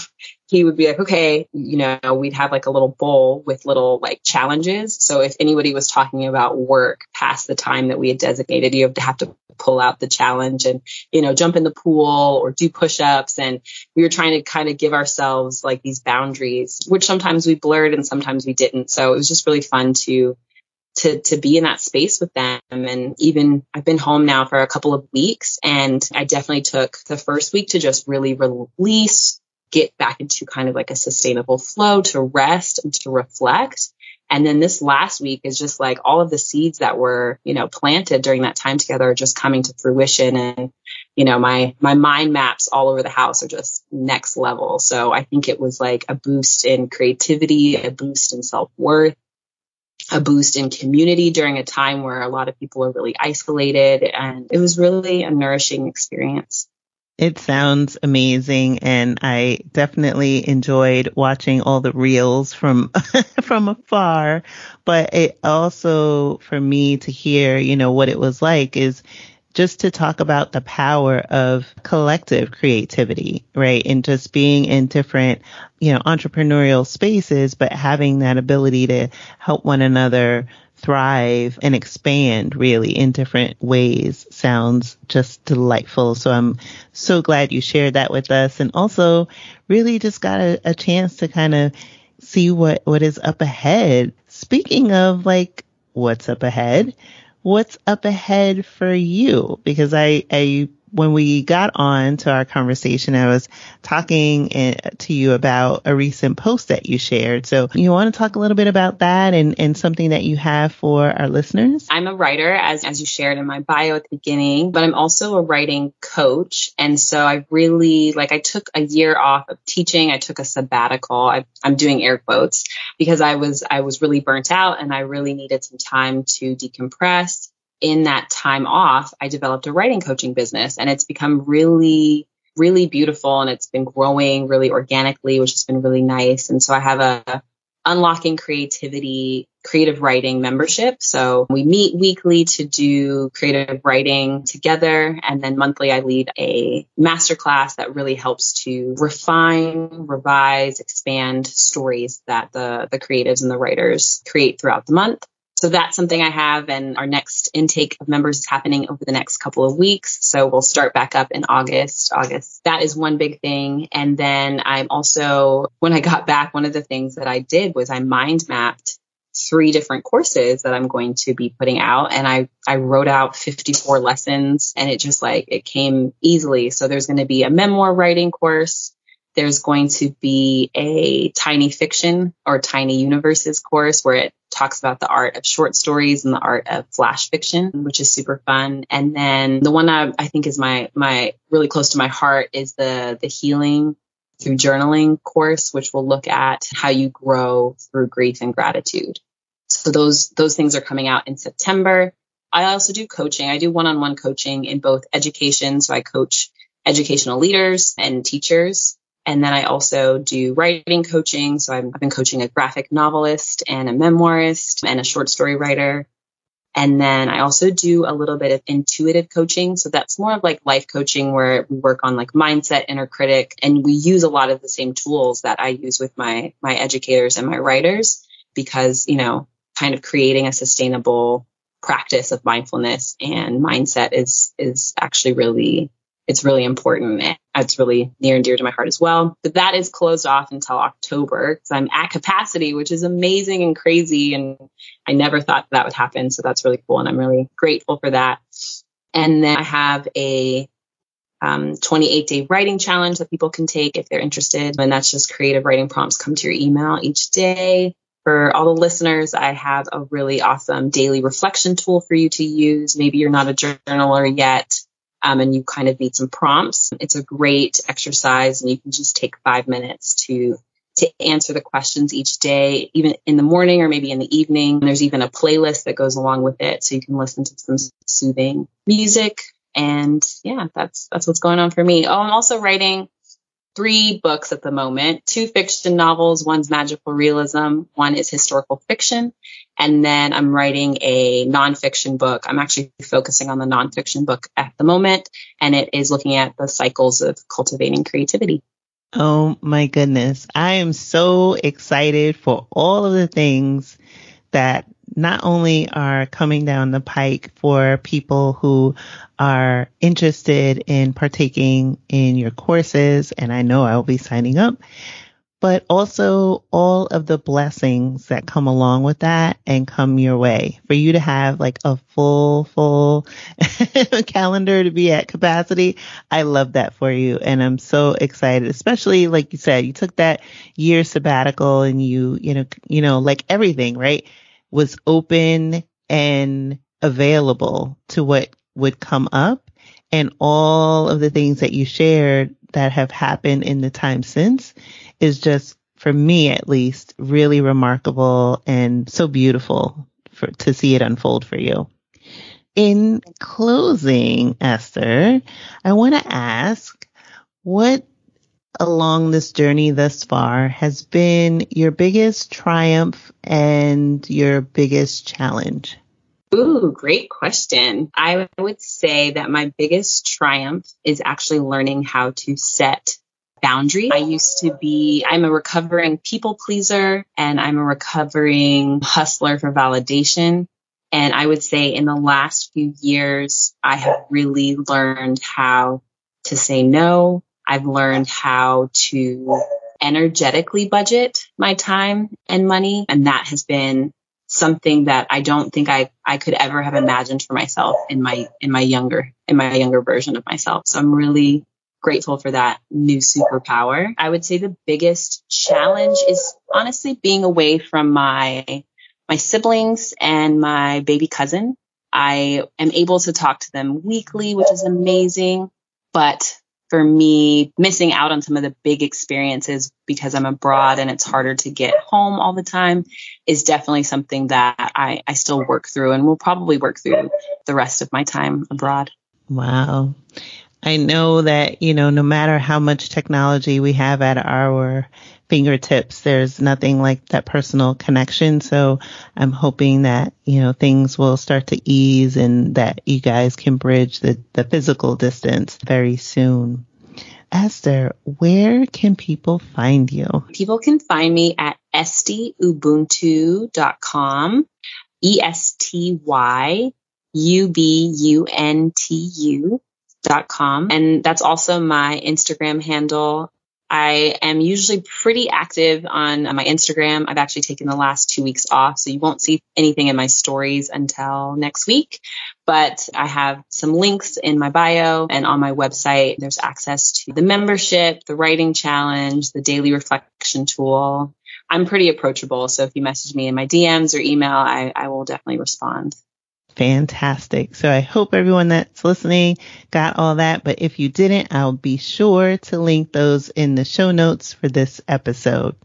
he would be like, okay, you know, we'd have like a little bowl with little like challenges. So if anybody was talking about work past the time that we had designated, you have to have to pull out the challenge and, you know, jump in the pool or do push ups. And we were trying to kind of give ourselves like these boundaries, which sometimes we blurred and sometimes we didn't. So it was just really fun to to to be in that space with them and even I've been home now for a couple of weeks and I definitely took the first week to just really release get back into kind of like a sustainable flow to rest and to reflect and then this last week is just like all of the seeds that were you know planted during that time together are just coming to fruition and you know my my mind maps all over the house are just next level so I think it was like a boost in creativity a boost in self-worth a boost in community during a time where a lot of people are really isolated. And it was really a nourishing experience. It sounds amazing and I definitely enjoyed watching all the reels from from afar but it also for me to hear you know what it was like is just to talk about the power of collective creativity, right? And just being in different, you know, entrepreneurial spaces, but having that ability to help one another thrive and expand really in different ways sounds just delightful. So I'm so glad you shared that with us and also really just got a, a chance to kind of see what, what is up ahead. Speaking of like, what's up ahead? what's up ahead for you? Because I, I when we got on to our conversation, I was talking eh, to you about a recent post that you shared. So you want to talk a little bit about that and, and something that you have for our listeners? I'm a writer, as, as you shared in my bio at the beginning, but I'm also a writing coach. And so I really, like, I took a year off of teaching. I took a sabbatical. I, I'm doing air quotes because I was, I was really burnt out and I really needed some time to decompress in that time off, I developed a writing coaching business and it's become really, really beautiful and it's been growing really organically, which has been really nice. And so I have a unlocking creativity creative writing membership. So we meet weekly to do creative writing together. And then monthly I lead a masterclass that really helps to refine, revise, expand stories that the, the creatives and the writers create throughout the month. So that's something I have. And our next intake of members is happening over the next couple of weeks. So we'll start back up in August. August. That is one big thing. And then I'm also, when I got back, one of the things that I did was I mind mapped three different courses that I'm going to be putting out. And I, I wrote out 54 lessons and it just like, it came easily. So there's going to be a memoir writing course. There's going to be a tiny fiction or tiny universes course where it talks about the art of short stories and the art of flash fiction, which is super fun. And then the one I, I think is my, my really close to my heart is the, the healing through journaling course, which will look at how you grow through grief and gratitude. So those, those things are coming out in September. I also do coaching. I do one on one coaching in both education. So I coach educational leaders and teachers. And then I also do writing coaching. So I've been coaching a graphic novelist and a memoirist and a short story writer. And then I also do a little bit of intuitive coaching. So that's more of like life coaching where we work on like mindset, inner critic, and we use a lot of the same tools that I use with my, my educators and my writers because, you know, kind of creating a sustainable practice of mindfulness and mindset is, is actually really it's really important. It's really near and dear to my heart as well. But that is closed off until October because I'm at capacity, which is amazing and crazy. And I never thought that would happen. So that's really cool. And I'm really grateful for that. And then I have a um, 28 day writing challenge that people can take if they're interested. And that's just creative writing prompts come to your email each day. For all the listeners, I have a really awesome daily reflection tool for you to use. Maybe you're not a journaler yet um, and you kind of need some prompts. It's a great exercise and you can just take five minutes to to answer the questions each day, even in the morning or maybe in the evening. There's even a playlist that goes along with it, so you can listen to some soothing music. And yeah, that's that's what's going on for me. Oh, I'm also writing three books at the moment. Two fiction novels. One's magical realism. One is historical fiction. And then i'm writing a nonfiction book. I'm actually focusing on the nonfiction book at the moment and it is looking at the cycles of cultivating creativity. Oh my goodness. I am so excited for all of the things that not only are coming down the pike for people who are interested in partaking in your courses, and I know I'll be signing up, but also all of the blessings that come along with that and come your way for you to have like a full, full calendar to be at capacity. I love that for you. And I'm so excited, especially like you said, you took that year sabbatical and you, you know, you know, like everything, right? Was open and available to what would come up and all of the things that you shared that have happened in the time since is just for me at least really remarkable and so beautiful for to see it unfold for you. In closing, Esther, I want to ask what along this journey thus far has been your biggest triumph and your biggest challenge? Ooh, great question. I would say that my biggest triumph is actually learning how to set boundaries. I used to be, I'm a recovering people pleaser and I'm a recovering hustler for validation. And I would say in the last few years, I have really learned how to say no, I've learned how to energetically budget my time and money. And that has been something that I don't think I, I could ever have imagined for myself in my, in my younger, in my younger version of myself. So I'm really grateful for that new superpower. I would say the biggest challenge is honestly being away from my, my siblings and my baby cousin. I am able to talk to them weekly, which is amazing, but for me, missing out on some of the big experiences because I'm abroad and it's harder to get home all the time is definitely something that I, I still work through and will probably work through the rest of my time abroad. Wow. I know that, you know, no matter how much technology we have at our fingertips, there's nothing like that personal connection. So I'm hoping that, you know, things will start to ease and that you guys can bridge the, the physical distance very soon. Esther, where can people find you? People can find me at estyubuntu.com, E S T Y U B U N T U And that's also my Instagram handle. I am usually pretty active on uh, my Instagram. I've actually taken the last two weeks off, so you won't see anything in my stories until next week. But I have some links in my bio and on my website. There's access to the membership, the writing challenge, the daily reflection tool. I'm pretty approachable. So if you message me in my DMs or email, I, I will definitely respond. Fantastic. So I hope everyone that's listening got all that. But if you didn't, I'll be sure to link those in the show notes for this episode.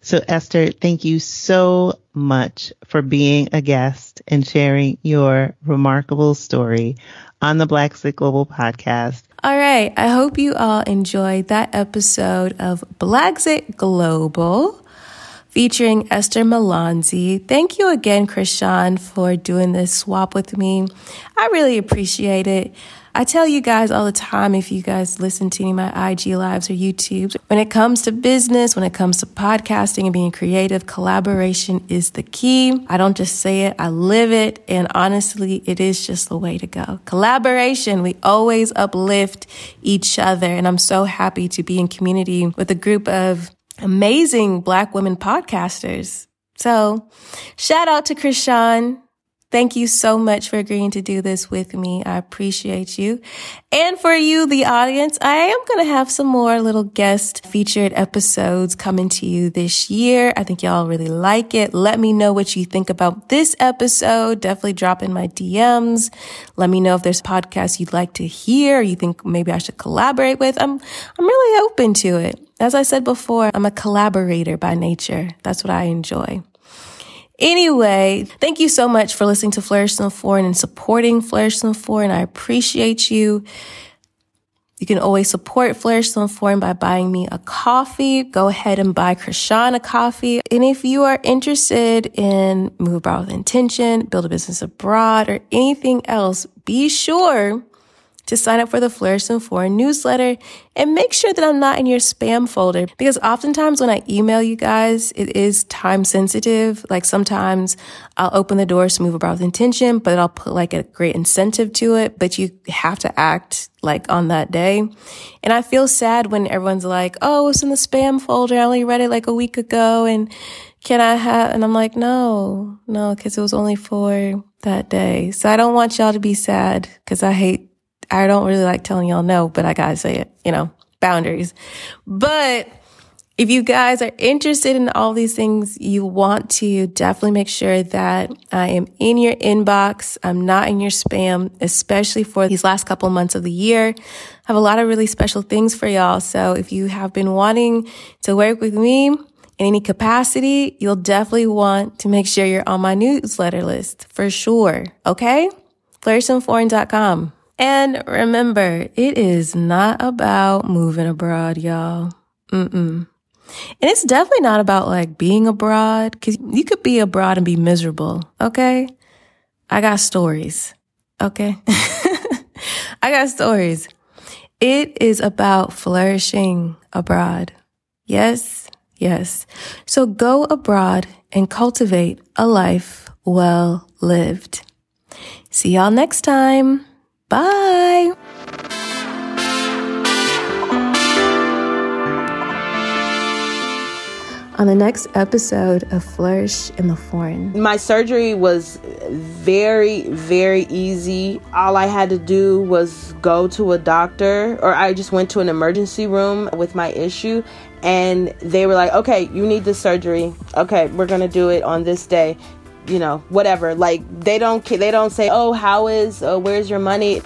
So Esther, thank you so much for being a guest and sharing your remarkable story on the Blaxit Global podcast. All right. I hope you all enjoyed that episode of Blaxit Global featuring Esther Malonzi. Thank you again, Chrisean, for doing this swap with me. I really appreciate it. I tell you guys all the time, if you guys listen to any of my IG lives or YouTube, when it comes to business, when it comes to podcasting and being creative, collaboration is the key. I don't just say it, I live it. And honestly, it is just the way to go. Collaboration, we always uplift each other. And I'm so happy to be in community with a group of amazing Black women podcasters. So shout out to Chrisean. Thank you so much for agreeing to do this with me. I appreciate you. And for you, the audience, I am going to have some more little guest featured episodes coming to you this year. I think y'all really like it. Let me know what you think about this episode. Definitely drop in my DMs. Let me know if there's podcasts you'd like to hear, you think maybe I should collaborate with. I'm, I'm really open to it. As I said before, I'm a collaborator by nature. That's what I enjoy. Anyway, thank you so much for listening to Flourish the Foreign and supporting Flourish the Foreign. I appreciate you. You can always support Flourish the Foreign by buying me a coffee. Go ahead and buy Chrisean a coffee. And if you are interested in move abroad with intention, build a business abroad, or anything else, be sure to sign up for the Flourish in Foreign newsletter and make sure that I'm not in your spam folder because oftentimes when I email you guys, it is time sensitive. Like sometimes I'll open the doors to move abroad with intention, but I'll put like a great incentive to it, but you have to act like on that day. And I feel sad when everyone's like, Oh, it's in the spam folder. I only read it like a week ago and can I have, and I'm like, no, no, cause it was only for that day. So I don't want y'all to be sad cause I hate I don't really like telling y'all no, but I gotta say it, you know, boundaries. But if you guys are interested in all these things, you want to definitely make sure that I am in your inbox. I'm not in your spam, especially for these last couple months of the year. I have a lot of really special things for y'all. So if you have been wanting to work with me in any capacity, you'll definitely want to make sure you're on my newsletter list for sure. Okay? FlourishinTheForeign.com. And remember, it is not about moving abroad, y'all. Mm-mm. And it's definitely not about like being abroad, cause you could be abroad and be miserable. Okay. I got stories. Okay. I got stories. It is about flourishing abroad. Yes. Yes. So go abroad and cultivate a life well lived. See y'all next time. Bye. On the next episode of Flourish in the Foreign. My surgery was very, very easy. All I had to do was go to a doctor, or I just went to an emergency room with my issue, and they were like, okay, you need this surgery. Okay, we're gonna do it on this day you know, whatever. Like they don't they don't say, "Oh, how is uh, where's your money?"